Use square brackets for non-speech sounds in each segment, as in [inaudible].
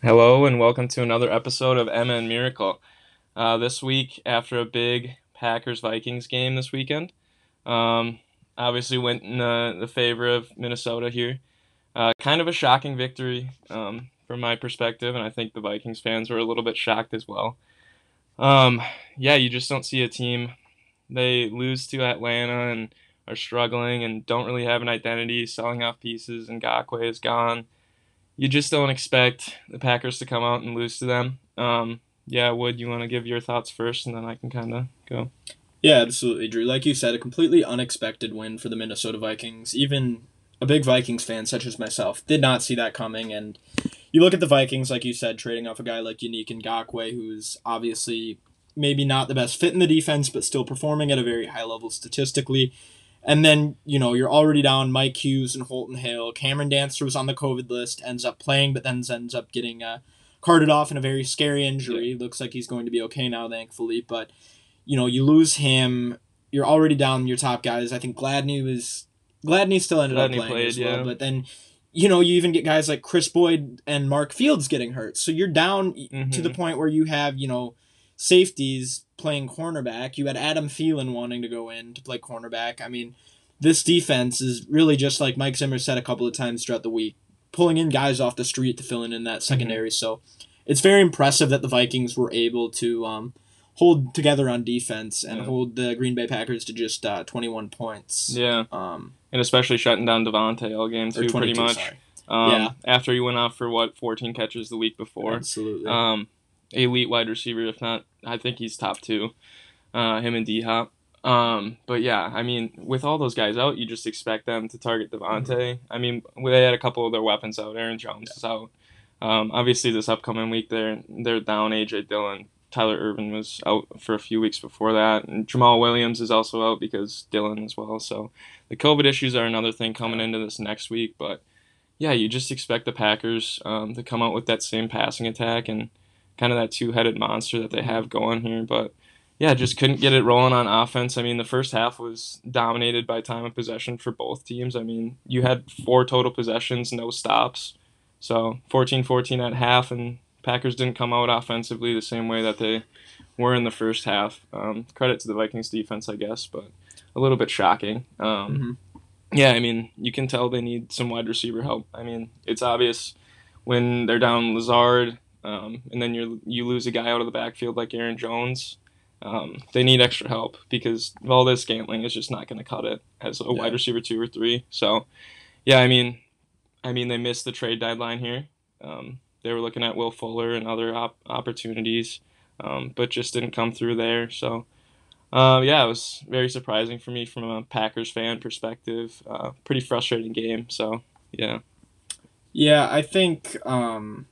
Hello and welcome to another episode of and Miracle. Uh, this week, after a big Packers Vikings game this weekend, um, obviously went in the, the favor of Minnesota here. Uh, kind of a shocking victory um, from my perspective, and I think the Vikings fans were a little bit shocked as well. Um, yeah, you just don't see a team. They lose to Atlanta and are struggling and don't really have an identity, selling off pieces, and Ngakoue is gone you just don't expect the Packers to come out and lose to them. Um, yeah, Wood, you want to give your thoughts first, and then I can kind of go. Yeah, absolutely, Drew. Like you said, a completely unexpected win for the Minnesota Vikings. Even a big Vikings fan such as myself did not see that coming. And you look at the Vikings, like you said, trading off a guy like Yannick Ngakoue, who's obviously maybe not the best fit in the defense, but still performing at a very high level statistically. And then, you know, you're already down Mike Hughes and Holton Hill. Cameron Dantzler was on the COVID list, ends up playing, but then ends up getting uh, carted off in a very scary injury. Yeah. Looks like he's going to be okay now, thankfully. But, you know, you lose him. You're already down your top guys. I think Gladney was. Gladney still ended Gladney up playing played, as well. Yeah. But then, you know, you even get guys like Kris Boyd and Mark Fields getting hurt. So you're down mm-hmm. to the mm-hmm. point where you have, you know, safeties playing cornerback. You had Adam Thielen wanting to go in to play cornerback. I mean, this defense is really just like Mike Zimmer said a couple of times throughout the week, pulling in guys off the street to fill in in that mm-hmm. secondary. Mm-hmm. So it's very impressive that the Vikings were able to um, hold together on defense and yeah. hold the Green Bay Packers to just uh, 21 points. Yeah. Um, and especially shutting down Davante all game too, pretty much. Um, yeah. After he went off for what 14 catches the week before. Absolutely. Um, elite wide receiver, if not, I think he's top two. Uh, him and D Hop. Um, but yeah, I mean, with all those guys out, you just expect them to target. Mm-hmm. I mean, they had a couple of their weapons out. Aaron Jones is out. Um, obviously, this upcoming week, they're they're down AJ Dillon. Tyler Ervin was out for a few weeks before that, and Jamaal Williams is also out because Dillon as well. So the COVID issues are another thing coming into this next week. But yeah, you just expect the Packers um, to come out with that same passing attack and kind of that two-headed monster that they have going here. But yeah, just couldn't get it rolling on offense. I mean, the first half was dominated by time of possession for both teams. I mean, you had four total possessions, no stops. So 14-14 at half, and Packers didn't come out offensively the same way that they were in the first half. Um, credit to the Vikings defense, I guess, but a little bit shocking. Um, mm-hmm. Yeah, I mean, you can tell they need some wide receiver help. I mean, it's obvious when they're down Lazard, um, and then you you lose a guy out of the backfield like Aaron Jones. Um, they need extra help because Valdes-Scantling is just not going to cut it as a yeah. wide receiver two or three. So, yeah, I mean, I mean they missed the trade deadline here. Um, they were looking at Will Fuller and other op- opportunities, um, but just didn't come through there. So, uh, yeah, it was very surprising for me from a Packers fan perspective. Uh, pretty frustrating game. So, yeah. Yeah, I think um,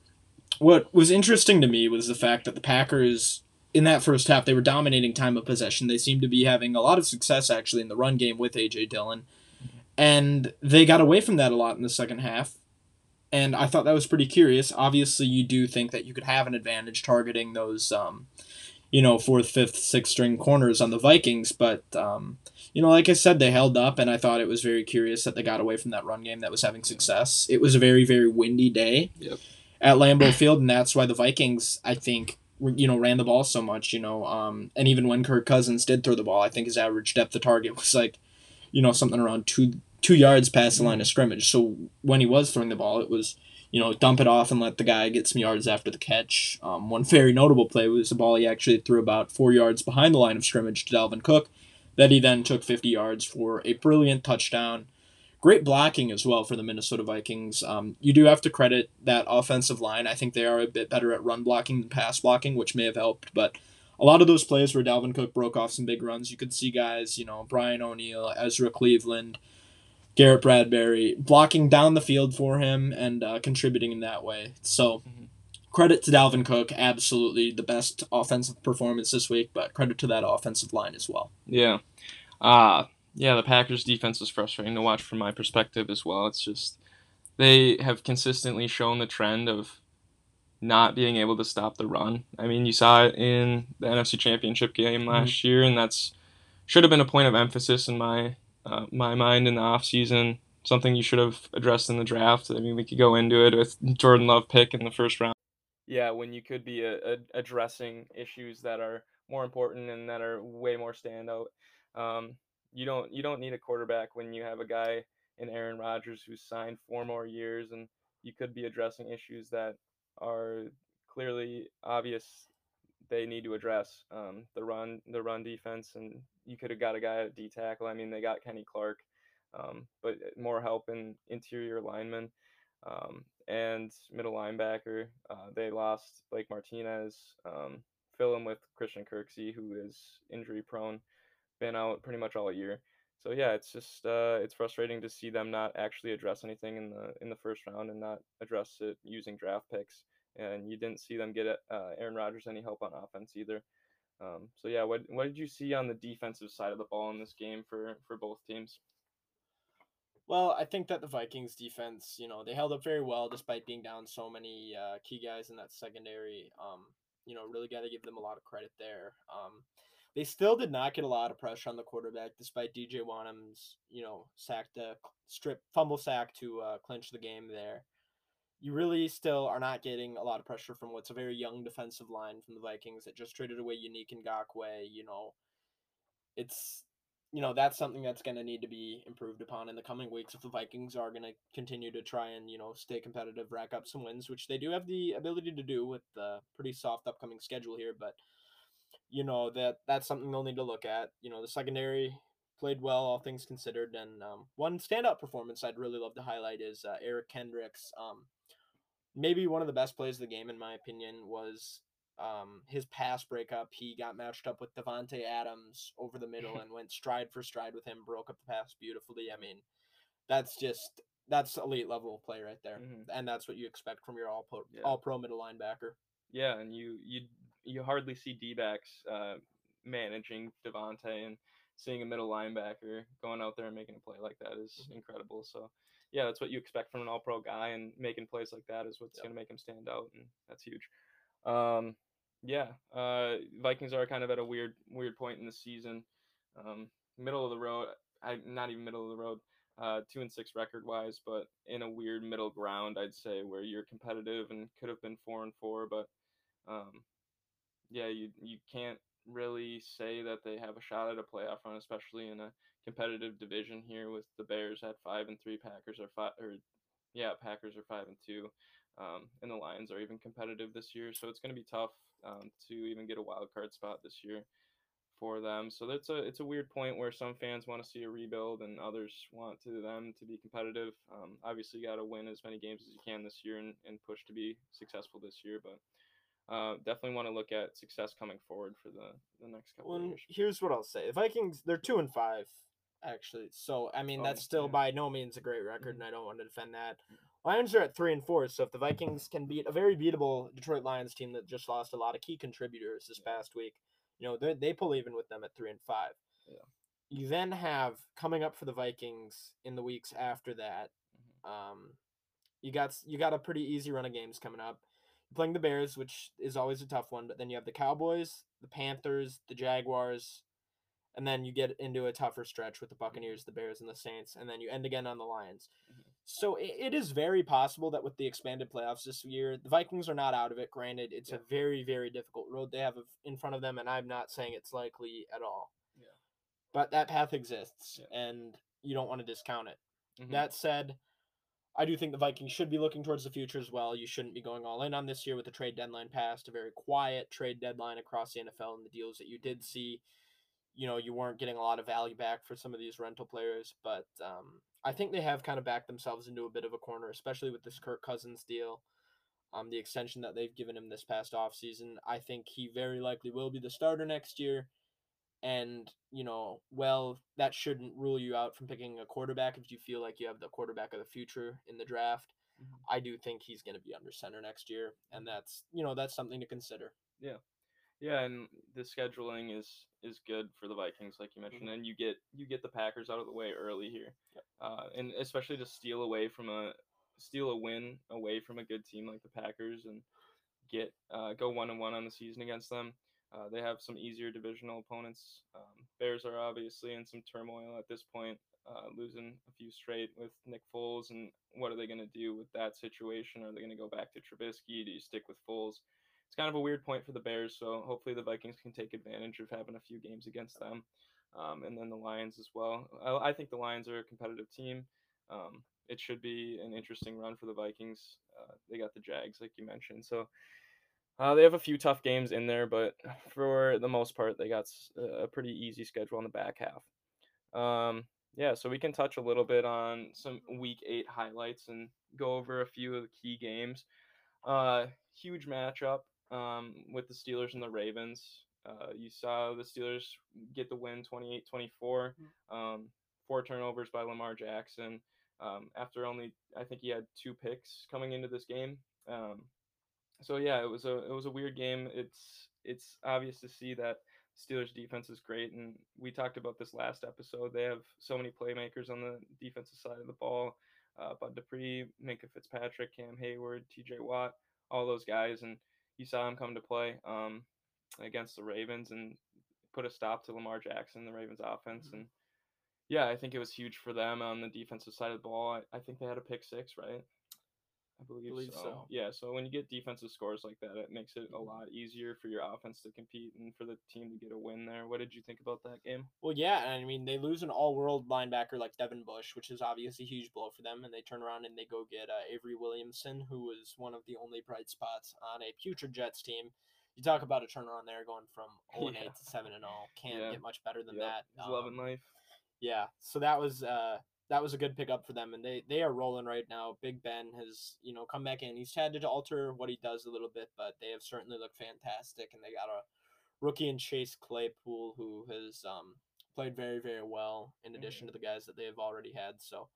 what was interesting to me was the fact that the Packers in that first half they were dominating time of possession. They seemed to be having a lot of success actually in the run game with AJ Dillon. And they got away from that a lot in the second half. And I thought that was pretty curious. Obviously, you do think that you could have an advantage targeting those, um, you know, fourth, fifth, sixth string corners on the Vikings. But, um, you know, like I said, they held up, and I thought it was very curious that they got away from that run game that was having success. It was a very, very windy day. Yep at Lambeau Field, and that's why the Vikings, I think, you know, ran the ball so much. You know, um, and even when Kirk Cousins did throw the ball, I think his average depth of target [laughs] was like, you know, something around two two yards past the line of scrimmage. So when he was throwing the ball, it was you know dump it off and let the guy get some yards after the catch. Um, one very notable play was a ball he actually threw about four yards behind the line of scrimmage to Dalvin Cook, that he then took 50 yards for a brilliant touchdown great blocking as well for the Minnesota Vikings. Um, you do have to credit that offensive line. I think they are a bit better at run blocking than pass blocking, which may have helped. But a lot of those plays where Dalvin Cook broke off some big runs, you could see guys, you know, Brian O'Neill, Ezra Cleveland, Garrett Bradbury blocking down the field for him and uh, contributing in that way. So. Mm-hmm. Credit to Dalvin Cook, absolutely the best offensive performance this week, but credit to that offensive line as well. Yeah. Uh, yeah, the Packers defense is frustrating to watch from my perspective as well. It's just they have consistently shown the trend of not being able to stop the run. I mean, you saw it in the NFC Championship game mm-hmm. last mm-hmm. year, and that's should have been a point of emphasis in my uh, my mind in the offseason. Something you should have addressed in the draft. I mean, we could go into it with Jordan Love pick in the first round. yeah, when you could be a, a addressing issues that are more important and that are way more standout. Um, you don't you don't need a quarterback when you have a guy in Aaron Rodgers who's signed four more years, and you could be addressing issues that are clearly obvious they need to address. Um, the run the run defense, and you could have got a guy at D tackle. I mean, they got Kenny Clark, um, but more help in interior linemen. Um, and middle linebacker. Uh, they lost Blake Martinez, um, fill him with Christian Kirksey, who is injury prone, been out pretty much all year. So yeah, it's just uh, it's frustrating to see them not actually address anything in the in the first round and not address it using draft picks. And you didn't see them get uh, Aaron Rodgers any help on offense either. Um, so yeah, what what did you see on the defensive side of the ball in this game for for both teams? Well, I think that the Vikings defense, you know, they held up very well despite being down so many uh, key guys in that secondary. Um, you know, really got to give them a lot of credit there. Um, they still did not get a lot of pressure on the quarterback despite DJ Wonnum's, you know, sack to strip fumble sack to uh, clinch the game there. You really still are not getting a lot of pressure from what's a very young defensive line from the Vikings that just traded away Yannick Ngakoue. You know, it's you know that's something that's going to need to be improved upon in the coming weeks if the Vikings are going to continue to try and you know stay competitive, rack up some wins, which they do have the ability to do with the pretty soft upcoming schedule here. But you know that that's something they'll need to look at. You know the secondary played well, all things considered, and um, one standout performance I'd really love to highlight is uh, Eric Kendricks. Um, maybe one of the best plays of the game in my opinion was um, his pass breakup, he got matched up with Davante Adams over the middle [laughs] and went stride for stride with him, broke up the pass beautifully. I mean, that's just that's elite level play right there, mm-hmm. and that's what you expect from your all pro yeah. all pro middle linebacker. Yeah, and you you you hardly see D backs uh, managing Davante and seeing a middle linebacker going out there and making a play like that is mm-hmm. incredible. So, yeah, that's what you expect from an all pro guy, and making plays like that is what's yep. going to make him stand out, and that's huge. Um, yeah, uh, Vikings are kind of at a weird weird point in the season. Um, middle of the road, I, not even middle of the road, uh, two and six record wise, but in a weird middle ground, I'd say, where you're competitive and could have been four and four, but um, yeah, you you can't really say that they have a shot at a playoff run, especially in a competitive division here with the Bears at five and three, Packers are five or yeah, Packers are five and two, um, and the Lions are even competitive this year, so it's going to be tough um, to even get a wild card spot this year for them. So that's a it's a weird point where some fans want to see a rebuild and others want to them to be competitive. Um, obviously, you got to win as many games as you can this year and, and push to be successful this year, but. Uh, definitely want to look at success coming forward for the, the next couple well, of years. Here's what I'll say: the Vikings, they're two and five actually. So I mean, oh, that's still yeah. by no means a great record, mm-hmm. and I don't want to defend that. Lions are at three and four, so if the Vikings can beat a very beatable Detroit Lions team that just lost a lot of key contributors this yeah. past week, you know they they pull even with them at three and five. Yeah. You then have coming up for the Vikings in the weeks after that. Mm-hmm. Um, you got you got a pretty easy run of games coming up. Playing the Bears, which is always a tough one, but then you have the Cowboys, the Panthers, the Jaguars, and then you get into a tougher stretch with the Buccaneers, the Bears, and the Saints, and then you end again on the Lions. Mm-hmm. So it, it is very possible that with the expanded playoffs this year, the Vikings are not out of it. Granted, it's yeah. a very, very difficult road they have in front of them, and I'm not saying it's likely at all. Yeah. But that path exists, yeah. and you don't want to discount it. Mm-hmm. That said, I do think the Vikings should be looking towards the future as well. You shouldn't be going all in on this year with the trade deadline passed, a very quiet trade deadline across the NFL and the deals that you did see you know you weren't getting a lot of value back for some of these rental players, but um, I think they have kind of backed themselves into a bit of a corner, especially with this Kirk Cousins deal. Um, the extension that they've given him this past offseason. I think he very likely will be the starter next year. And, you know, well, that shouldn't rule you out from picking a quarterback if you feel like you have the quarterback of the future in the draft. Mm-hmm. I do think he's going to be under center next year. And that's, you know, that's something to consider. Yeah. Yeah, and the scheduling is is good for the Vikings, like you mentioned, mm-hmm. and you get you get the Packers out of the way early here, yep. uh, and especially to steal away from a steal a win away from a good team like the Packers and get uh, go one and one on the season against them. Uh, they have some easier divisional opponents. Um, Bears are obviously in some turmoil at this point. uh, losing a few straight with Nick Foles, and what are they going to do with that situation? Are they going to go back to Trubisky? Do you stick with Foles? It's kind of a weird point for the Bears, so hopefully the Vikings can take advantage of having a few games against them, um, and then the Lions as well. I, I, think the Lions are a competitive team. Um, it should be an interesting run for the Vikings. Uh, they got the Jags, like you mentioned, so. Uh, they have a few tough games in there, but for the most part, they got a pretty easy schedule on the back half. Um, yeah, so we can touch a little bit on some week eight highlights and go over a few of the key games. Uh, huge matchup um, with the Steelers and the Ravens. Uh, you saw the Steelers get the win 28 24. Mm. Um, four turnovers by Lamar Jackson. Um, after only, I think he had two picks coming into this game. Um, so yeah, it was a it was a weird game. It's it's obvious to see that Steelers defense is great, and we talked about this last episode. They have so many playmakers on the defensive side of the ball. Uh, Bud Dupree, Minkah Fitzpatrick, Cam Heyward, T.J. Watt, all those guys, and you saw them come to play um, against the Ravens and put a stop to Lamar Jackson, the Ravens offense, mm-hmm. and yeah, I think it was huge for them on the defensive side of the ball. I, I think they had a pick six, right? I believe, believe so. so. Yeah, so when you get defensive scores like that, it makes it a mm-hmm. lot easier for your offense to compete and for the team to get a win there. What did you think about that game? Well, yeah, I mean they lose an all-world linebacker like Devin Bush, which is obviously a huge blow for them, and they turn around and they go get uh, Avery Williamson, who was one of the only bright spots on a future Jets team. You talk about a turnaround there, going from [laughs] 0 yeah. 8 to 7 and all. Can't yeah. get much better than that. Um, loving life. Yeah, so that was. Uh, that was a good pickup for them, and they they are rolling right now. Big Ben has you know come back in. He's had to alter what he does a little bit, but they have certainly looked fantastic, and they got a rookie in Chase Claypool who has um, played very very well in addition mm-hmm. to the guys that they have already had. So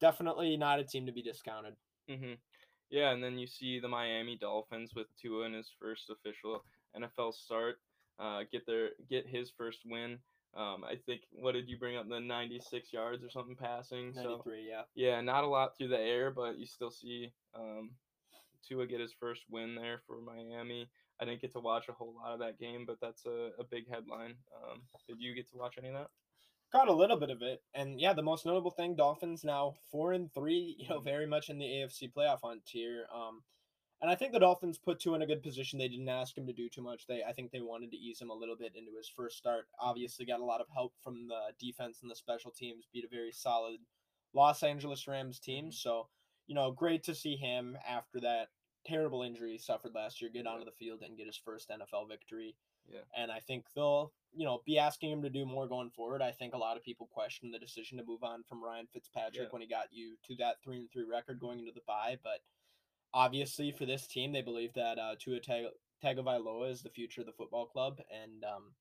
definitely not a team to be discounted. Mm-hmm. Yeah, and then you see the Miami Dolphins with Tua in his first official NFL start, uh, get their get his first win. Um, I think what did you bring up the 96 yards or something passing? 93, so, yeah. Yeah, not a lot through the air, but you still see um, Tua get his first win there for Miami. I didn't get to watch a whole lot of that game, but that's a, a big headline. Um, did you get to watch any of that? Caught a little bit of it, and yeah, the most notable thing: Dolphins now four and three. You know, mm-hmm. very much in the AFC playoff hunt here. Um, and I think the Dolphins put Tua in a good position. They didn't ask him to do too much. They I think they wanted to ease him a little bit into his first start. Obviously got a lot of help from the defense and the special teams, beat a very solid Los Angeles Rams team. Mm-hmm. So, you know, great to see him after that terrible injury he suffered last year get onto the field and get his first NFL victory. Yeah. And I think they'll, you know, be asking him to do more going forward. I think a lot of people question the decision to move on from Ryan Fitzpatrick yeah. when he got you to that three and three record going into the bye, but obviously for this team, they believe that uh, Tua Tag- Tagovailoa is the future of the football club, and um,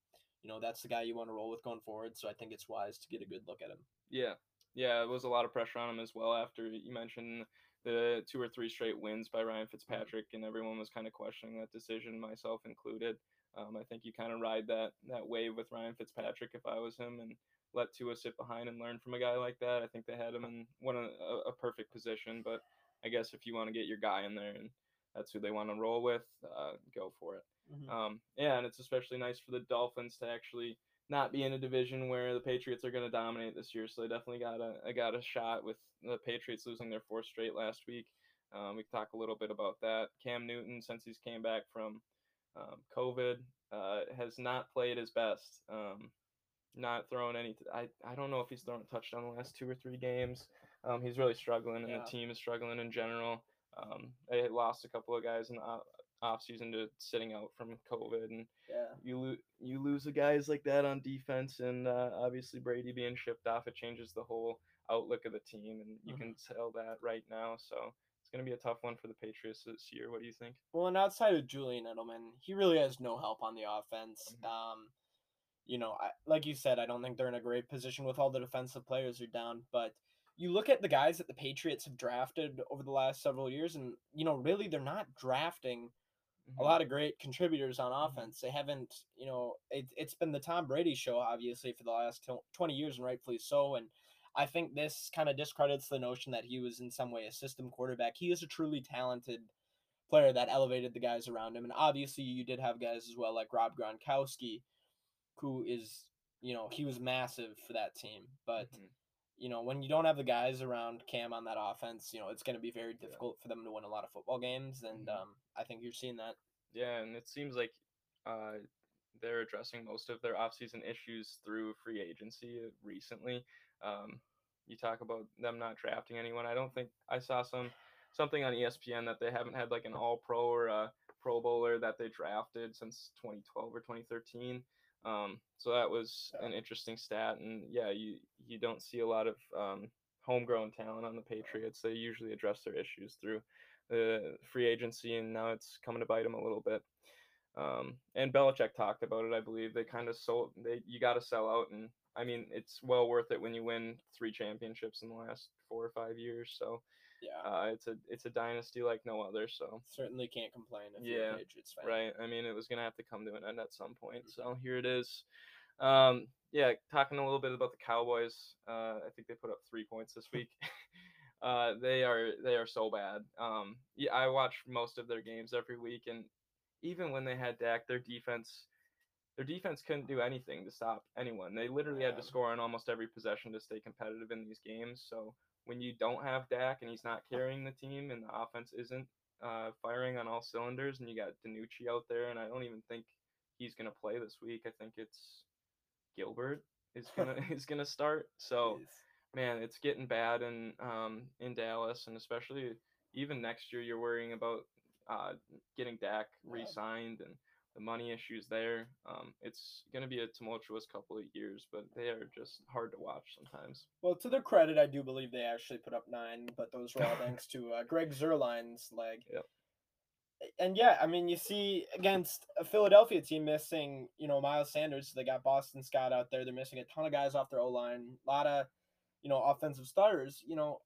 you know that's the guy you want to roll with going forward. So I think it's wise to get a good look at him. Yeah, yeah, it was a lot of pressure on him as well after you mentioned the two or three straight wins by Ryan Fitzpatrick, and everyone was kind of questioning that decision, myself included. Um, I think you kind of ride that that wave with Ryan Fitzpatrick if I was him, and let Tua sit behind and learn from a guy like that. I think they had him in one a, a perfect position, but I guess if you want to get your guy in there and that's who they want to roll with, uh, go for it. Mm-hmm. Um, yeah, and it's especially nice for the Dolphins to actually not be in a division where the Patriots are going to dominate this year. So they definitely got a I got a shot with the Patriots losing their fourth straight last week. Um, we talk a little bit about that. Cam Newton, since he's came back from um, COVID, uh, has not played his best. Um, not throwing any. I, I don't know if he's thrown a touchdown the last two or three games. Um, he's really struggling, and yeah. the team is struggling in general. Um, they lost a couple of guys in the off season to sitting out from COVID, and yeah. you lose you lose the guys like that on defense, and uh, obviously Brady being shipped off, it changes the whole outlook of the team, and you mm-hmm. can tell that right now. So it's going to be a tough one for the Patriots this year. What do you think? Well, and outside of Julian Edelman, he really has no help on the offense. Mm-hmm. Um, you know, I, like you said, I don't think they're in a great position with all the defensive players are down. But you look at the guys that the Patriots have drafted over the last several years, and you know, really, they're not drafting mm-hmm. a lot of great contributors on mm-hmm. offense. Mm-hmm. They haven't, you know, it, it's been the Tom Brady show, obviously, for the last twenty years, and rightfully so. And I think this kind of discredits the notion that he was in some way a system quarterback. He is a truly talented player that elevated the guys around him, and obviously, you did have guys as well like Rob Gronkowski who is you know he was massive for that team, but. Mm-hmm. You know, when you don't have the guys around Cam on that offense, you know, it's going to be very difficult for them to win a lot of football games. And Mhm. um, I think you're seeing that. Yeah, and it seems like uh, they're addressing most of their offseason issues through free agency recently. Um, you talk about them not drafting anyone. I don't think I saw some something on ESPN that they haven't had like an [laughs] All Pro or a Pro Bowler that they drafted since 2012 or 2013. Um, so that was an interesting stat, and yeah, you you don't see a lot of um, homegrown talent on the Patriots. They usually address their issues through the free agency, and now it's coming to bite them a little bit. Um, and Belichick talked about it. I believe they kind of sold. They you got to sell out, and I mean it's well worth it when you win three championships in the last four or five years. So Yeah. uh, it's a it's a dynasty like no other. So Certainly can't complain if you're Yeah, a Patriots fan. right. I mean it was gonna have to come to an end at some point. So here it is. Um, yeah, talking a little bit about the Cowboys. Uh, I think they put up three points this week. [laughs] uh, they are they are so bad. Um, yeah, I watch most of their games every week, and even when they had Dak, their defense, their defense couldn't do anything to stop anyone. They literally had to score on almost every possession to stay competitive in these games. So when you don't have Dak and he's not carrying the team, and the offense isn't uh, firing on all cylinders, and you got DiNucci out there, and I don't even think he's gonna play this week. I think it's Gilbert is [laughs] gonna is gonna start. So Jeez. man, it's getting bad in um in Dallas, and especially even next year, you're worrying about uh getting Dak Yeah. re-signed and the money issues there. Um, it's gonna be a tumultuous couple of years, but they are just hard to watch sometimes. Well, to their credit, I do believe they actually put up nine, but those were all [laughs] thanks to uh, Greg Zuerlein's leg. Yep. And yeah, I mean, you see against a Philadelphia team missing, you know, Miles Sanders. They got Boston Scott out there. They're missing a ton of guys off their O line. A lot of, you know, offensive starters. You know,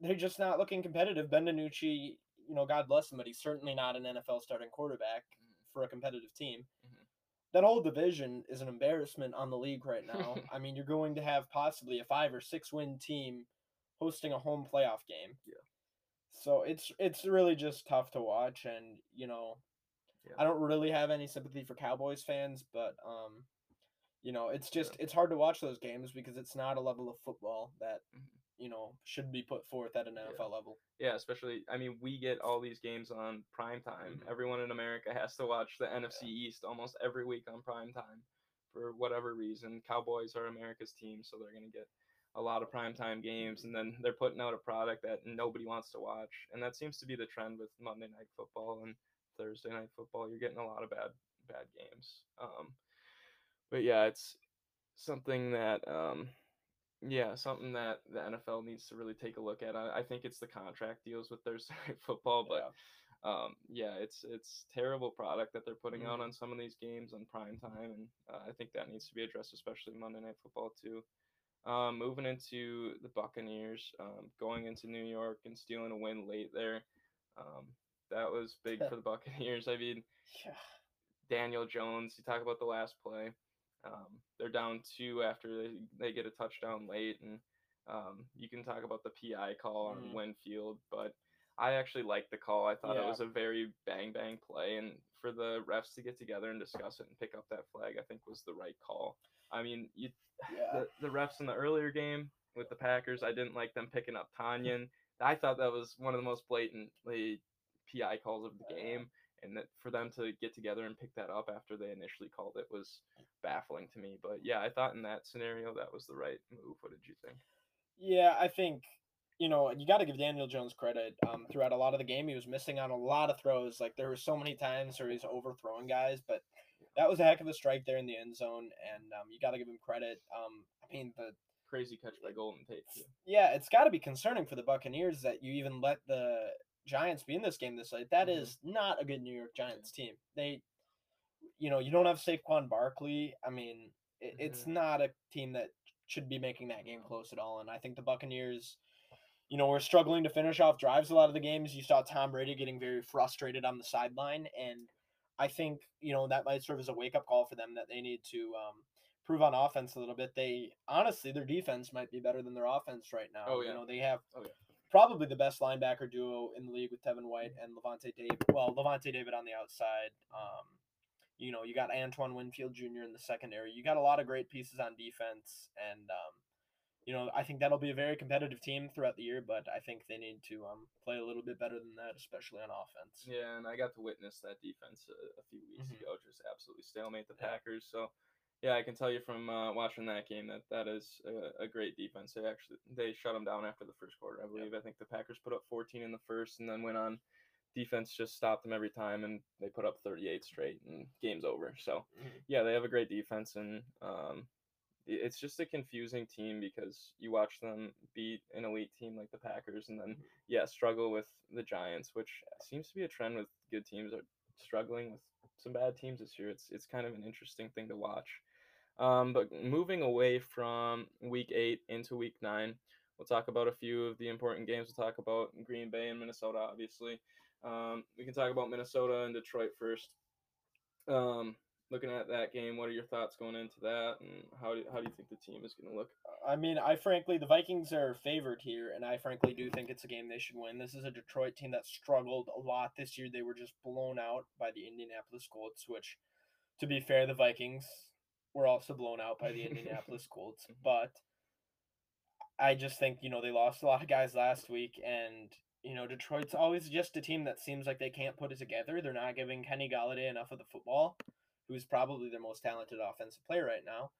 they're just not looking competitive. Ben DiNucci, you know, God bless him, but he's certainly not an NFL starting quarterback for a competitive team. Mhm. That whole division is an embarrassment on the league right now. [laughs] I mean, you're going to have possibly a five or six win team hosting a home playoff game. Yeah. So it's it's really just tough to watch, and you know, Yeah. I don't really have any sympathy for Cowboys fans, but um, you know, it's just it's hard to watch those games because it's not a level of football that Mhm. You know should be put forth at an Yeah. NFL level. Yeah, especially I mean, we get all these games on prime time. Mhm. Everyone in America has to watch the NFC East almost every week on prime time for whatever reason. Cowboys are America's team, so they're going to get a lot of prime time games and then they're putting out a product that nobody wants to watch. And that seems to be the trend with Monday night football and Thursday night football. You're getting a lot of bad bad games. Um but yeah, it's something that um yeah, something that the NFL needs to really take a look at. I, I think it's the contract deals with Thursday night [laughs] football, but um, yeah, it's it's terrible product that they're putting out Mhm. on some of these games on prime time, and uh, I think that needs to be addressed, especially Monday Night Football too. Um, moving into the Buccaneers, um, going into New York and stealing a win late there, um, that was big [laughs] for the Buccaneers. I mean, yeah. Daniel Jones. You talk about the last play. Um, they're down two after they, they get a touchdown late, and um, you can talk about the PI call on Mhm. Winfield, but I actually liked the call. I thought it was a very bang bang play, and for the refs to get together and discuss it and pick up that flag, I think was the right call. I mean, you Yeah. the, the refs in the earlier game with the Packers, I didn't like them picking up [laughs] Tanyan. I thought that was one of the most blatantly PI calls of the Yeah. game, and that for them to get together and pick that up after they initially called it was baffling to me. But yeah, I thought in that scenario that was the right move. What did you think? Yeah, I think you know you got to give Daniel Jones credit. Um, throughout a lot of the game, he was missing on a lot of throws. Like there were so many times where he's overthrowing guys, but that was a heck of a strike there in the end zone, and um, you got to give him credit. Um, I mean the Crazy catch by Golden Tate. Too. yeah, it's got to be concerning for the Buccaneers that you even let the Giants be in this game this late. That Mhm. is not a good New York Giants team. They, you know, you don't have Saquon Barkley. I mean, it, it's not a team that should be making that game close at all. And I think the Buccaneers, you know, were struggling to finish off drives a lot of the games. You saw Tom Brady getting very frustrated on the sideline, and I think you know that might serve as a wake up call for them that they need to um, prove on offense a little bit. They honestly, their defense might be better than their offense right now. Oh, yeah. You know, they have Oh, yeah. Probably the best linebacker duo in the league with Devin White and Lavonte David. Well, Lavonte David on the outside. Um, you know, you got Antoine Winfield Jr. in the secondary. You got a lot of great pieces on defense, and um, you know, I think that'll be a very competitive team throughout the year, but I think they need to um, play a little bit better than that, especially on offense. Yeah, and I got to witness that defense a, a few weeks Mhm. ago, just absolutely stalemate the Yeah. Packers. So, yeah, I can tell you from uh, watching that game that that is a, a great defense. They actually they shut them down after the first quarter, I believe. I think the Packers put up 14 in the first, and then went on. Defense just stopped them every time, and they put up 38 straight, and game's over. So, Mhm. yeah, they have a great defense, and um, it's just a confusing team because you watch them beat an elite team like the Packers, and then yeah, struggle with the Giants, which seems to be a trend with good teams are struggling with some bad teams this year. It's it's kind of an interesting thing to watch. Um, but moving away from week eight into week nine, we'll talk about a few of the important games. We'll talk about Green Bay and Minnesota, obviously. Um, we can talk about Minnesota and Detroit first. Um, looking at that game, what are your thoughts going into that, and how do, how do you think the team is going to look? I mean, I frankly, the Vikings are favored here, and I frankly do think it's a game they should win. This is a Detroit team that struggled a lot this year. They were just blown out by the Indianapolis Colts, which, to be fair, the Vikings were also blown out by the [laughs] Indianapolis Colts. But I just think, you know, they lost a lot of guys last week, and, you know, Detroit's always just a team that seems like they can't put it together. They're not giving Kenny Golladay enough of the football, who's probably their most talented offensive player right now.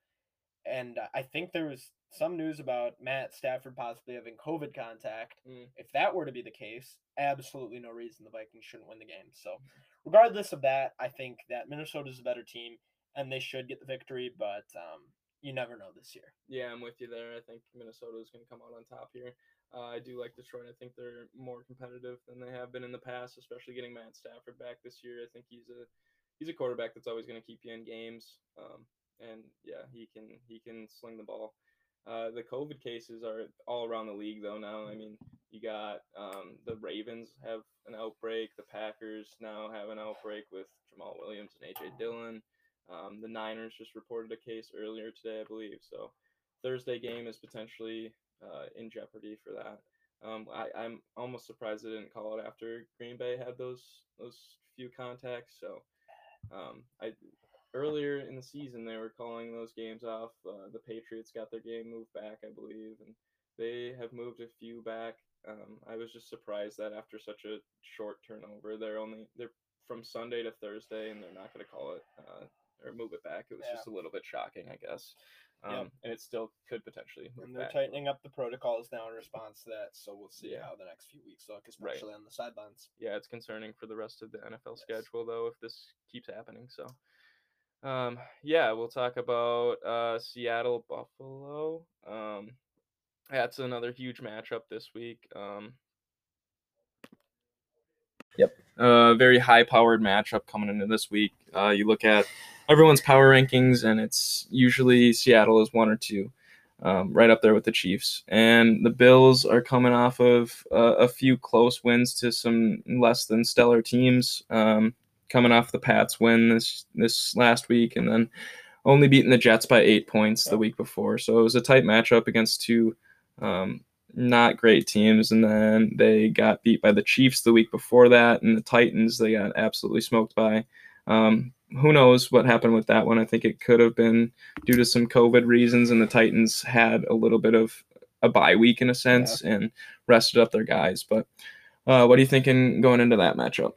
And I think there was some news about Matt Stafford possibly having COVID contact. Mm. If that were to be the case, absolutely no reason the Vikings shouldn't win the game. So, regardless of that, I think that Minnesota's a better team and they should get the victory, but um, you never know this year. Yeah, I'm with you there. I think Minnesota is going to come out on top here. Uh, I do like Detroit. I think they're more competitive than they have been in the past, especially getting Matt Stafford back this year. I think he's a he's a quarterback that's always going to keep you in games. Um, and yeah, he can he can sling the ball. Uh, the COVID cases are all around the league though now. I mean, you got um, the Ravens have an outbreak. The Packers now have an outbreak with Jamaal Williams and AJ Dillon. Um, the Niners just reported a case earlier today, I believe. So Thursday game is potentially uh, in jeopardy for that. Um, I, I'm almost surprised they didn't call it after Green Bay had those those few contacts. So um, I earlier in the season they were calling those games off. Uh, the Patriots got their game moved back, I believe, and they have moved a few back. Um, I was just surprised that after such a short turnover, they're only they're from Sunday to Thursday, and they're not going to call it uh, or move it back. It was Yeah. just a little bit shocking, I guess. Um, Yep. And it still could potentially move And they're back. tightening up the protocols now in response to that, so we'll see Yeah. how the next few weeks look, especially on the sidelines. yeah, it's concerning for the rest of the NFL Yes. schedule though if this keeps happening. So, um, yeah, we'll talk about uh, Seattle Buffalo. Um, that's another huge matchup this week. Um, Yep. Uh, very high-powered matchup coming into this week. Uh, you look at everyone's power rankings, and it's usually Seattle is one or two. Um, right up there with the Chiefs. And the Bills are coming off of uh, a few close wins to some less than stellar teams. Um, coming off the Pats win this this last week, and then only beating the Jets by eight points the week before. So it was a tight matchup against two um, not great teams. And then they got beat by the Chiefs the week before that, and the Titans they got absolutely smoked by. Um, who knows what happened with that one? I think it could have been due to some COVID reasons, and the Titans had a little bit of a bye week in a sense and rested up their guys. But uh, what are you thinking going into that matchup?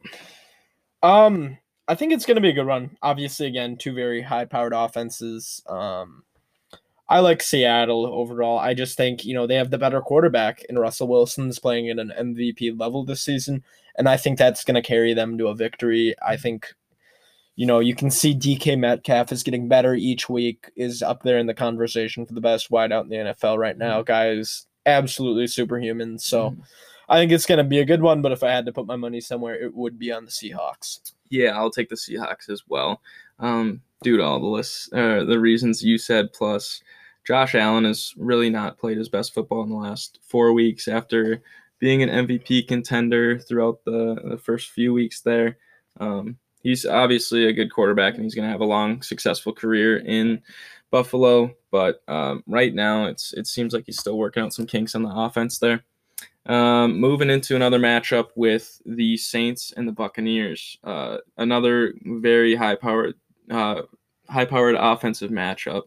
Um, I think it's going to be a good run. Obviously, again, two very high-powered offenses. Um, I like Seattle overall. I just think you know they have the better quarterback, and Russell Wilson's playing at an MVP level this season, and I think that's going to carry them to a victory. I think. You know, you can see DK Metcalf is getting better each week, is up there in the conversation for the best wideout in the NFL right now. Guy is absolutely superhuman. So I think it's going to be a good one, but if I had to put my money somewhere, it would be on the Seahawks. Yeah, I'll take the Seahawks as well. Um, due to all the lists, uh, the reasons you said, plus Josh Allen has really not played his best football in the last four weeks after being an MVP contender throughout the, the first few weeks there. Um, he's obviously a good quarterback and he's going to have a long, successful career in Buffalo. But um, right now, it's it seems like he's still working out some kinks on the offense there. Um, moving into another matchup with the Saints and the Buccaneers, uh, another very high powered, uh, high powered offensive matchup.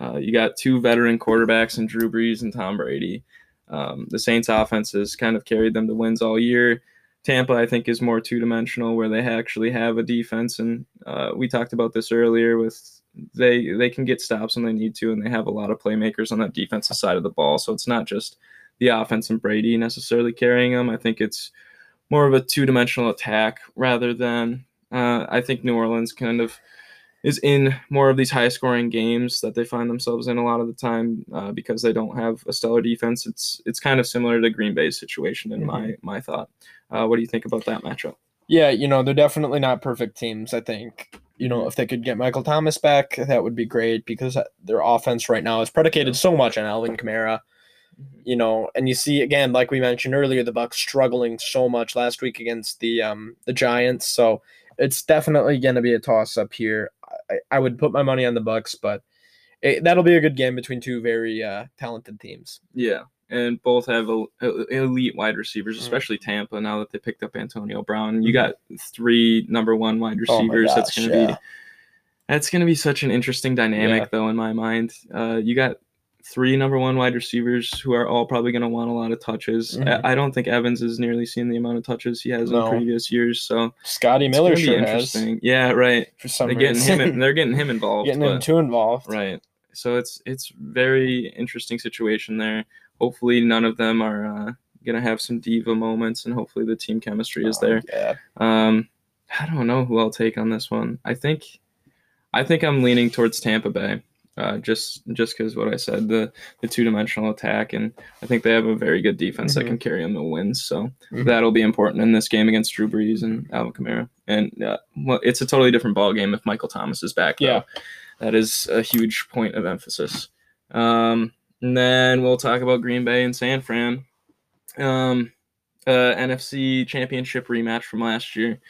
Uh, you got two veteran quarterbacks in Drew Brees and Tom Brady. Um, the Saints' offense has kind of carried them to wins all year. Tampa, I think, is more two dimensional, where they actually have a defense, and uh, we talked about this earlier. With they they can get stops when they need to, and they have a lot of playmakers on that defensive side of the ball. So it's not just the offense and Brady necessarily carrying them. I think it's more of a two dimensional attack rather than uh, I think New Orleans kind of is in more of these high scoring games that they find themselves in a lot of the time uh, because they don't have a stellar defense. It's it's kind of similar to Green Bay's situation in my my thought. Uh, what do you think about that matchup? Yeah, you know, they're definitely not perfect teams. I think, you know, if they could get Michael Thomas back, that would be great because their offense right now is predicated so much on Alvin Kamara. You know, and you see again, like we mentioned earlier, the Bucks struggling so much last week against the um the Giants. So it's definitely going to be a toss up here. I, I would put my money on the Bucks, but it, that'll be a good game between two very uh, talented teams. Yeah, and both have a, a, elite wide receivers, mm. especially Tampa. Now that they picked up Antonio Brown, you mm-hmm. got three number one wide oh receivers. Oh gosh, that's going to yeah. be that's going to be such an interesting dynamic, yeah. though, in my mind. Uh, you got three number one wide receivers who are all probably going to want a lot of touches. Mm-hmm. I, I, don't think Evans has nearly seen the amount of touches he has no. in previous years. So Scotty Miller sure interesting. Has. Yeah, right. For some they're reason. getting him. they're getting him involved. getting but, him too involved. Right. So it's it's very interesting situation there. Hopefully, none of them are uh, gonna have some diva moments, and hopefully the team chemistry is oh, there. Yeah. Um, I don't know who I'll take on this one. I think, I think I'm leaning towards Tampa Bay. Uh, just just because what I said, the the two dimensional attack, and I think they have a very good defense mm-hmm. that can carry them to wins. So mm-hmm. that'll be important in this game against Drew Brees and Alvin Kamara. And uh, well, it's a totally different ball game if Michael Thomas is back. Though. Yeah, that is a huge point of emphasis. Um, and then we'll talk about Green Bay and San Fran. Um, uh, NFC Championship rematch from last year.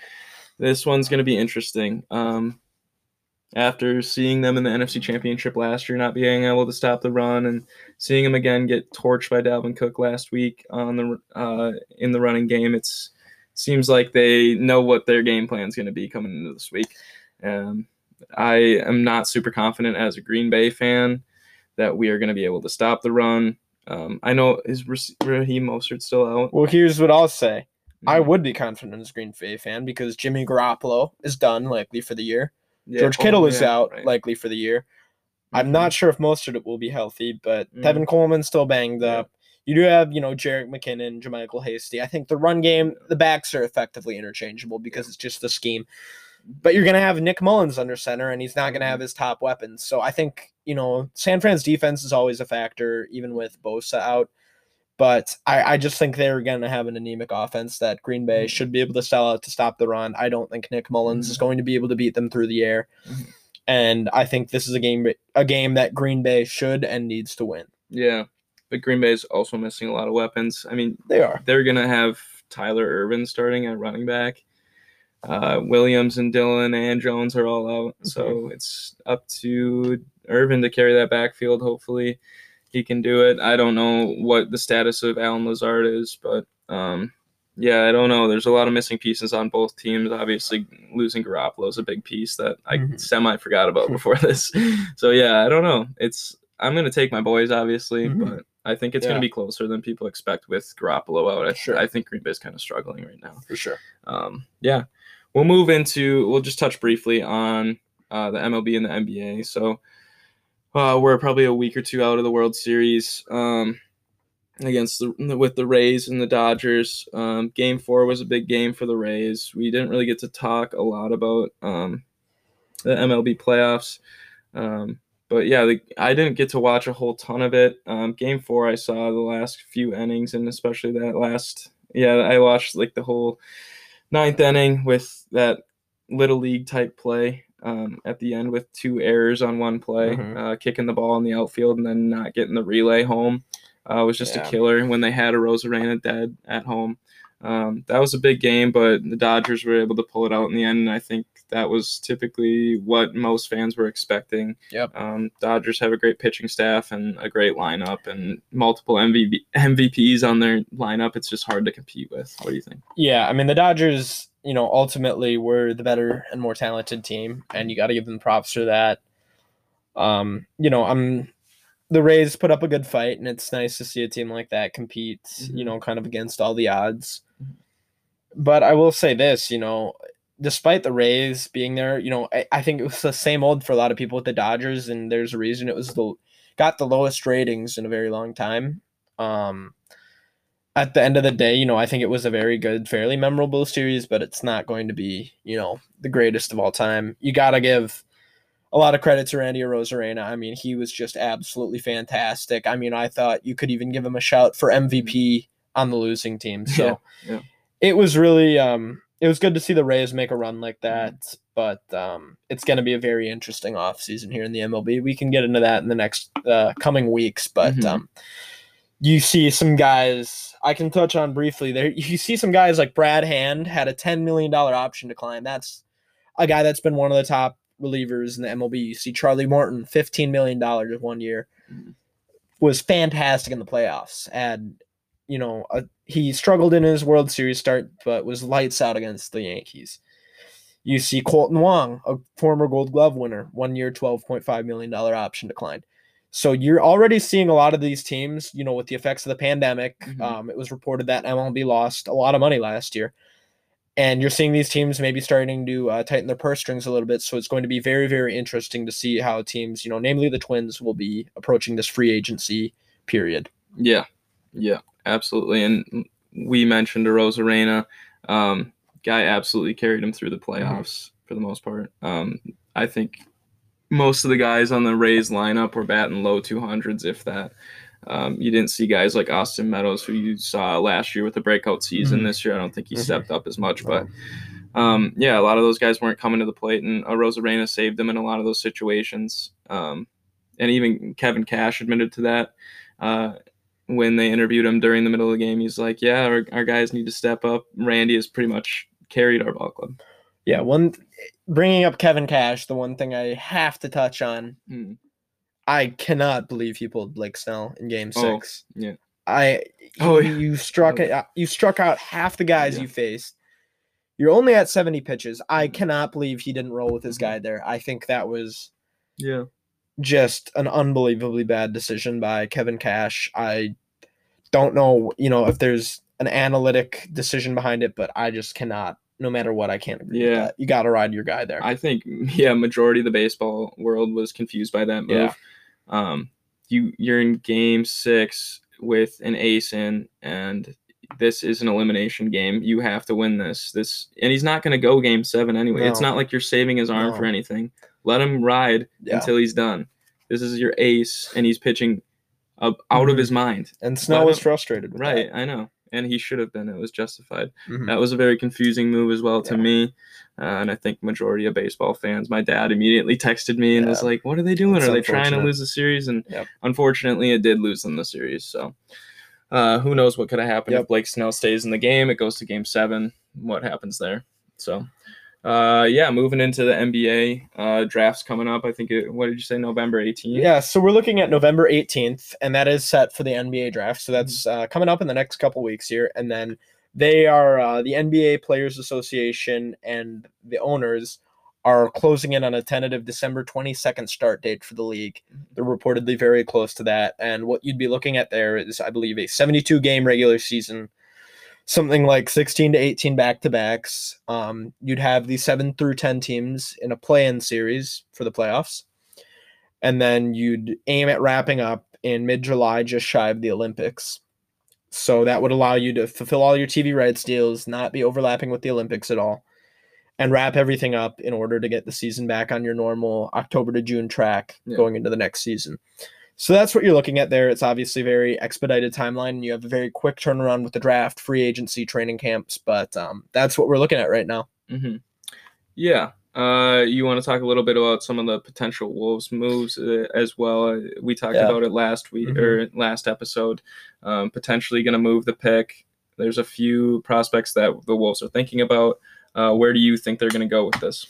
This one's going to be interesting. Um, after seeing them in the NFC Championship last year, not being able to stop the run, and seeing them again get torched by Dalvin Cook last week on the uh, in the running game, it's seems like they know what their game plan is going to be coming into this week. Um, I am not super confident as a Green Bay fan that we are going to be able to stop the run. Um, I know is Raheem Mostert still out? Well, here's what I'll say. Mm-hmm. I would be confident as a Green Bay fan because Jimmy Garoppolo is done likely for the year. Yeah, George Kittle is out right. likely for the year. Mm-hmm. I'm not sure if Mostert will be healthy, but mm-hmm. Tevin Coleman's still banged yeah. up. You do have, you know, Jerick McKinnon, JaMycal Hasty. I think the run game, the backs are effectively interchangeable because it's just the scheme. But you're going to have Nick Mullens under center, and he's not going to have mm-hmm. his top weapons. So I think, you know, San Fran's defense is always a factor, even with Bosa out. But I, I just think they're going to have an anemic offense that Green Bay mm-hmm. should be able to sell out to stop the run. I don't think Nick Mullens mm-hmm. is going to be able to beat them through the air. Mm-hmm. And I think this is a game a game that Green Bay should and needs to win. Yeah. But Green Bay is also missing a lot of weapons. I mean, they are. They're going to have Tyler Ervin starting at running back. Uh, Williams and Dillon and Jones are all out. So mm-hmm. it's up to Ervin to carry that backfield, hopefully he can do it. I don't know what the status of Allen Lazard is, but um, yeah, I don't know. There's a lot of missing pieces on both teams. Obviously, losing Garoppolo is a big piece that I mm-hmm. semi forgot about before [laughs] this. So yeah, I don't know. It's I'm gonna take my boys, obviously, mm-hmm. but I think it's yeah. gonna be closer than people expect with Garoppolo out. I, sure. I think Green Bay's kind of struggling right now. For sure. Um, yeah, we'll move into. We'll just touch briefly on uh, the MLB and the NBA. So uh, we're probably a week or two out of the World Series um, against the with the Rays and the Dodgers. Um, game four was a big game for the Rays. We didn't really get to talk a lot about um, the MLB playoffs, um, but yeah, the, I didn't get to watch a whole ton of it. Um, game four, I saw the last few innings and especially that last. Yeah, I watched like the whole ninth inning with that little league type play um, at the end with two errors on one play, mm-hmm. uh, kicking the ball in the outfield and then not getting the relay home. Uh, was just yeah. a killer when they had Arozarena dead at home. Um, that was a big game, but the Dodgers were able to pull it out in the end, and I think that was typically what most fans were expecting. Yep. Um, Dodgers have a great pitching staff and a great lineup, and multiple MVP, MVPs on their lineup. It's just hard to compete with. What do you think? Yeah, I mean the Dodgers you know, ultimately we're the better and more talented team, and you got to give them props for that. Um, you know, I'm the Rays put up a good fight, and it's nice to see a team like that compete. You Mhm. know, kind of against all the odds. But I will say this, you know, despite the Rays being there, you know, I, I think it was the same old for a lot of people with the Dodgers, and there's a reason it was the got the lowest ratings in a very long time. Um, at the end of the day, you know, I think it was a very good, fairly memorable series, but it's not going to be, you know, the greatest of all time. You got to give a lot of credit to Randy Arozarena. I mean, he was just absolutely fantastic. I mean, I thought you could even give him a shout for MVP on the losing team. So Yeah, yeah. it was really um it was good to see the Rays make a run like that, but um it's going to be a very interesting offseason here in the MLB. We can get into that in the next uh, coming weeks, but Mhm. um you see some guys I can touch on briefly there. You see some guys like Brad Hand had a $10 million option decline. That's a guy that's been one of the top relievers in the MLB. You see Charlie Morton, $15 million in one year. Mhm. Was fantastic in the playoffs. Had, you know, a, he struggled in his World Series start, but was lights out against the Yankees. You see Kolten Wong, a former Gold Glove winner, one year, $12.5 million option decline. So you're already seeing a lot of these teams, you know, with the effects of the pandemic. Mhm. Um, it was reported that MLB lost a lot of money last year. And you're seeing these teams maybe starting to uh, tighten their purse strings a little bit. So it's going to be very, very interesting to see how teams, you know, namely the Twins, will be approaching this free agency period. Yeah, yeah, absolutely. And we mentioned Arozarena. Um, guy absolutely carried him through the playoffs for the most part. Um, I think most of the guys on the Rays lineup were batting low 200s, if that. Um, you didn't see guys like Austin Meadows, who you saw last year with the breakout season. Mhm. This year, I don't think he Mhm. stepped up as much, but um, yeah, a lot of those guys weren't coming to the plate, and uh, Arozarena saved them in a lot of those situations. Um, and even Kevin Cash admitted to that uh, when they interviewed him during the middle of the game. He's like, "Yeah, our, our guys need to step up. Randy has pretty much carried our ball club." Yeah, one bringing up Kevin Cash, the one thing I have to touch on, Hmm. I cannot believe he pulled Blake Snell in Game Oh, Six. yeah. I Oh, you, yeah. you struck Oh. it. You struck out half the guys Yeah. you faced. You're only at 70 pitches. I Mhm. cannot believe he didn't roll with his Mhm. guy there. I think that was Yeah. Just an unbelievably bad decision by Kevin Cash. I don't know, you know, if there's an analytic decision behind it, but I just cannot. No matter what, I can't agree with Yeah. that. You got to ride your guy there. I think yeah, majority of the baseball world was confused by that move. Yeah. Um, you you're in game six with an ace in, and this is an elimination game. You have to win this. This and he's not going to go game seven anyway. It's not like you're saving his arm for anything. Let him ride Yeah. until he's done. This is your ace, and he's pitching up, out of Mhm. his mind. and Snell Let was him- frustrated with Right, I know, and he should have been. It was justified that. Mhm. that was a very confusing move as well to Yeah. me uh, and i think majority of baseball fans my dad immediately texted me and was like what are they doing That's are they trying to lose the series and Yep. unfortunately it did lose them the series so uh, who knows what could have happened Yep. if blake snell stays in the game it goes to game seven what happens there so uh, yeah moving into the nba uh, drafts coming up i think it, what did you say november 18th Yeah, so we're looking at November 18th, and that is set for the NBA draft. So that's Mm-hmm. uh, coming up in the next couple weeks here. And then they are, uh, the NBA Players Association and the owners are closing in on a tentative December 22nd start date for the league. Mm-hmm. They're reportedly very close to that. And what you'd be looking at there is, I believe, a 72 game regular season, something like 16 to 18 back to backs. Um, you'd have the 7 through 10 teams in a play in series for the playoffs and then you'd aim at wrapping up in mid July, just shy of the Olympics. So that would allow you to fulfill all your TV rights deals, not be overlapping with the Olympics at all, and wrap everything up in order to get the season back on your normal October to June track Yeah. going into the next season. So that's what you're looking at there. It's obviously very expedited timeline, and you have a very quick turnaround with the draft, free agency, training camps. But um, that's what we're looking at right now. hmm Yeah. Uh, you want to talk a little bit about some of the potential Wolves moves uh, as well? Uh, we talked Yeah. about it last week Mhm. or last episode. Um, potentially going to move the pick. There's a few prospects that the Wolves are thinking about. Uh, where do you think they're going to go with this?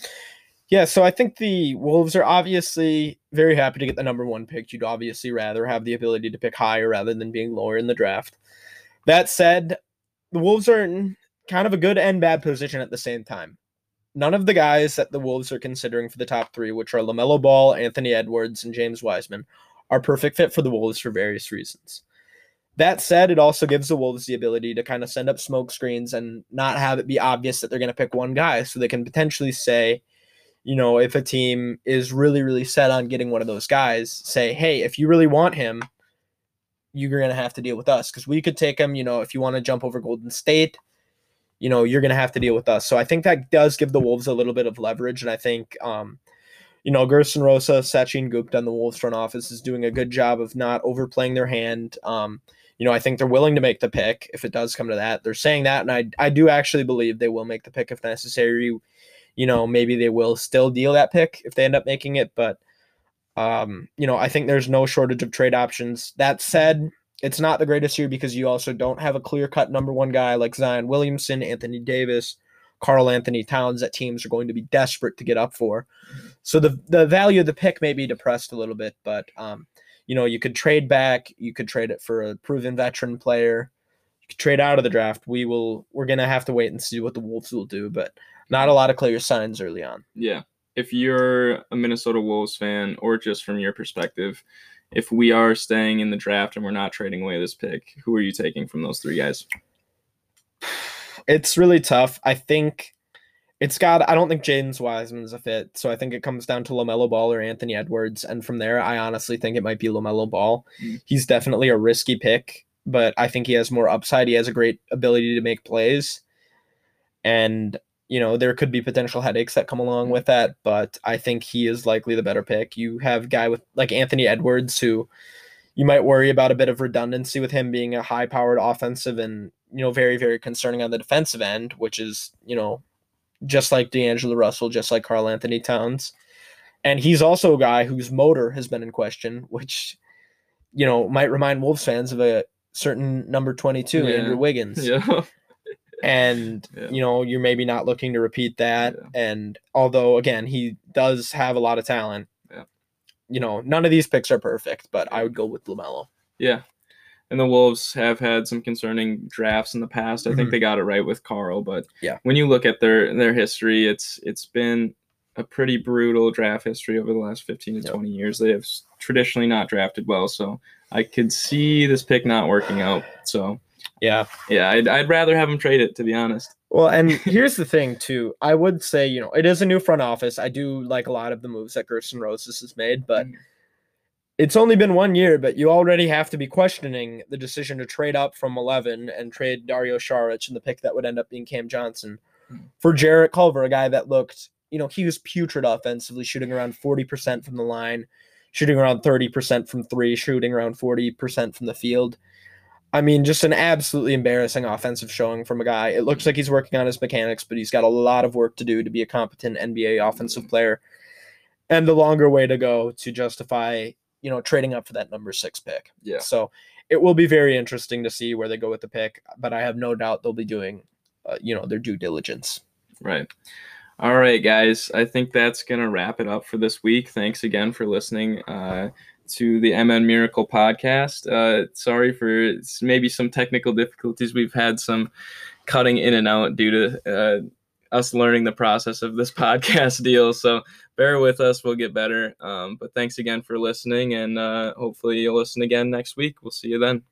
Yeah, so I think the Wolves are obviously very happy to get the number one pick. You'd obviously rather have the ability to pick higher rather than being lower in the draft. That said, the Wolves are in kind of a good and bad position at the same time. none of the guys that the Wolves are considering for the top three, which are LaMelo Ball, Anthony Edwards, and James Wiseman, are perfect fit for the Wolves for various reasons. That said, it also gives the Wolves the ability to kind of send up smoke screens and not have it be obvious that they're going to pick one guy. So they can potentially say, you know, if a team is really, really set on getting one of those guys, say, hey, if you really want him, you're going to have to deal with us because we could take him. You know, if you want to jump over Golden State, you know, you're going to have to deal with us. So I think that does give the Wolves a little bit of leverage. And I think, um, you know, Gersson Rosas, Sachin Gupta, and the Wolves front office is doing a good job of not overplaying their hand. Um, you know, I think they're willing to make the pick if it does come to that. They're saying that, and I I do actually believe they will make the pick if necessary. You know, maybe they will still deal that pick if they end up making it, but um, you know, I think there's no shortage of trade options. That said, it's not the greatest year because you also don't have a clear cut number one guy like Zion Williamson, Anthony Davis, Karl-Anthony Towns that teams are going to be desperate to get up for. So the the value of the pick may be depressed a little bit, but um, you know, you could trade back, you could trade it for a proven veteran player, you could trade out of the draft. We will we're gonna have to wait and see what the Wolves will do, but not a lot of clear signs early on. Yeah. If you're a Minnesota Wolves fan, or just from your perspective, if we are staying in the draft and we're not trading away this pick, who are you taking from those three guys? [sighs] It's really tough. I think it's got. I don't think James Wiseman's a fit, so I think it comes down to LaMelo Ball or Anthony Edwards, and from there, I honestly think it might be LaMelo Ball. Mm. He's definitely a risky pick, but I think he has more upside. He has a great ability to make plays, and you know there could be potential headaches that come along mm-hmm. with that, but I think he is likely the better pick. You have guy with like Anthony Edwards who you might worry about a bit of redundancy with him being a high powered offensive and you know very very concerning on the defensive end, which is you know just like D'Angelo Russell, just like Karl-Anthony Towns. And he's also a guy whose motor has been in question, which, you know, might remind Wolves fans of a certain number 22, yeah. Andrew Wiggins. [laughs] Yeah. And, yeah. you know, you're maybe not looking to repeat that. Yeah. And although, again, he does have a lot of talent, yeah. you know, none of these picks are perfect, but I would go with LaMelo. Yeah and the Wolves have had some concerning drafts in the past. I mm-hmm. think they got it right with Karl, but yeah, when you look at their their history, it's it's been a pretty brutal draft history over the last 15 to yep. 20 years. They have traditionally not drafted well, so I could see this pick not working out. So yeah, yeah, I'd, I'd rather have him trade it to be honest. Well, and [laughs] here's the thing too. I would say you know it is a new front office. I do like a lot of the moves that Gersson Rosas has made, but. Mm it's only been one year, but you already have to be questioning the decision to trade up from 11 and trade Dario Saric and the pick that would end up being Cam Johnson hmm. for Jarrett Culver, a guy that looked, you know, he was putrid offensively, shooting around 40% from the line, shooting around 30% from three, shooting around 40% from the field. I mean, just an absolutely embarrassing offensive showing from a guy. It looks like he's working on his mechanics, but he's got a lot of work to do to be a competent NBA offensive hmm. player. And the longer way to go to justify you know, trading up for that number six pick. Yeah. So it will be very interesting to see where they go with the pick, but I have no doubt they'll be doing, uh, you know, their due diligence. Right. All right, guys. I think that's going to wrap it up for this week. Thanks again for listening uh, to the MN Miracle podcast. Uh, sorry for maybe some technical difficulties. We've had some cutting in and out due to uh, us learning the process of this [laughs] podcast deal. So bear with us. We'll get better. Um, but thanks again for listening, and uh, hopefully you'll listen again next week. We'll see you then.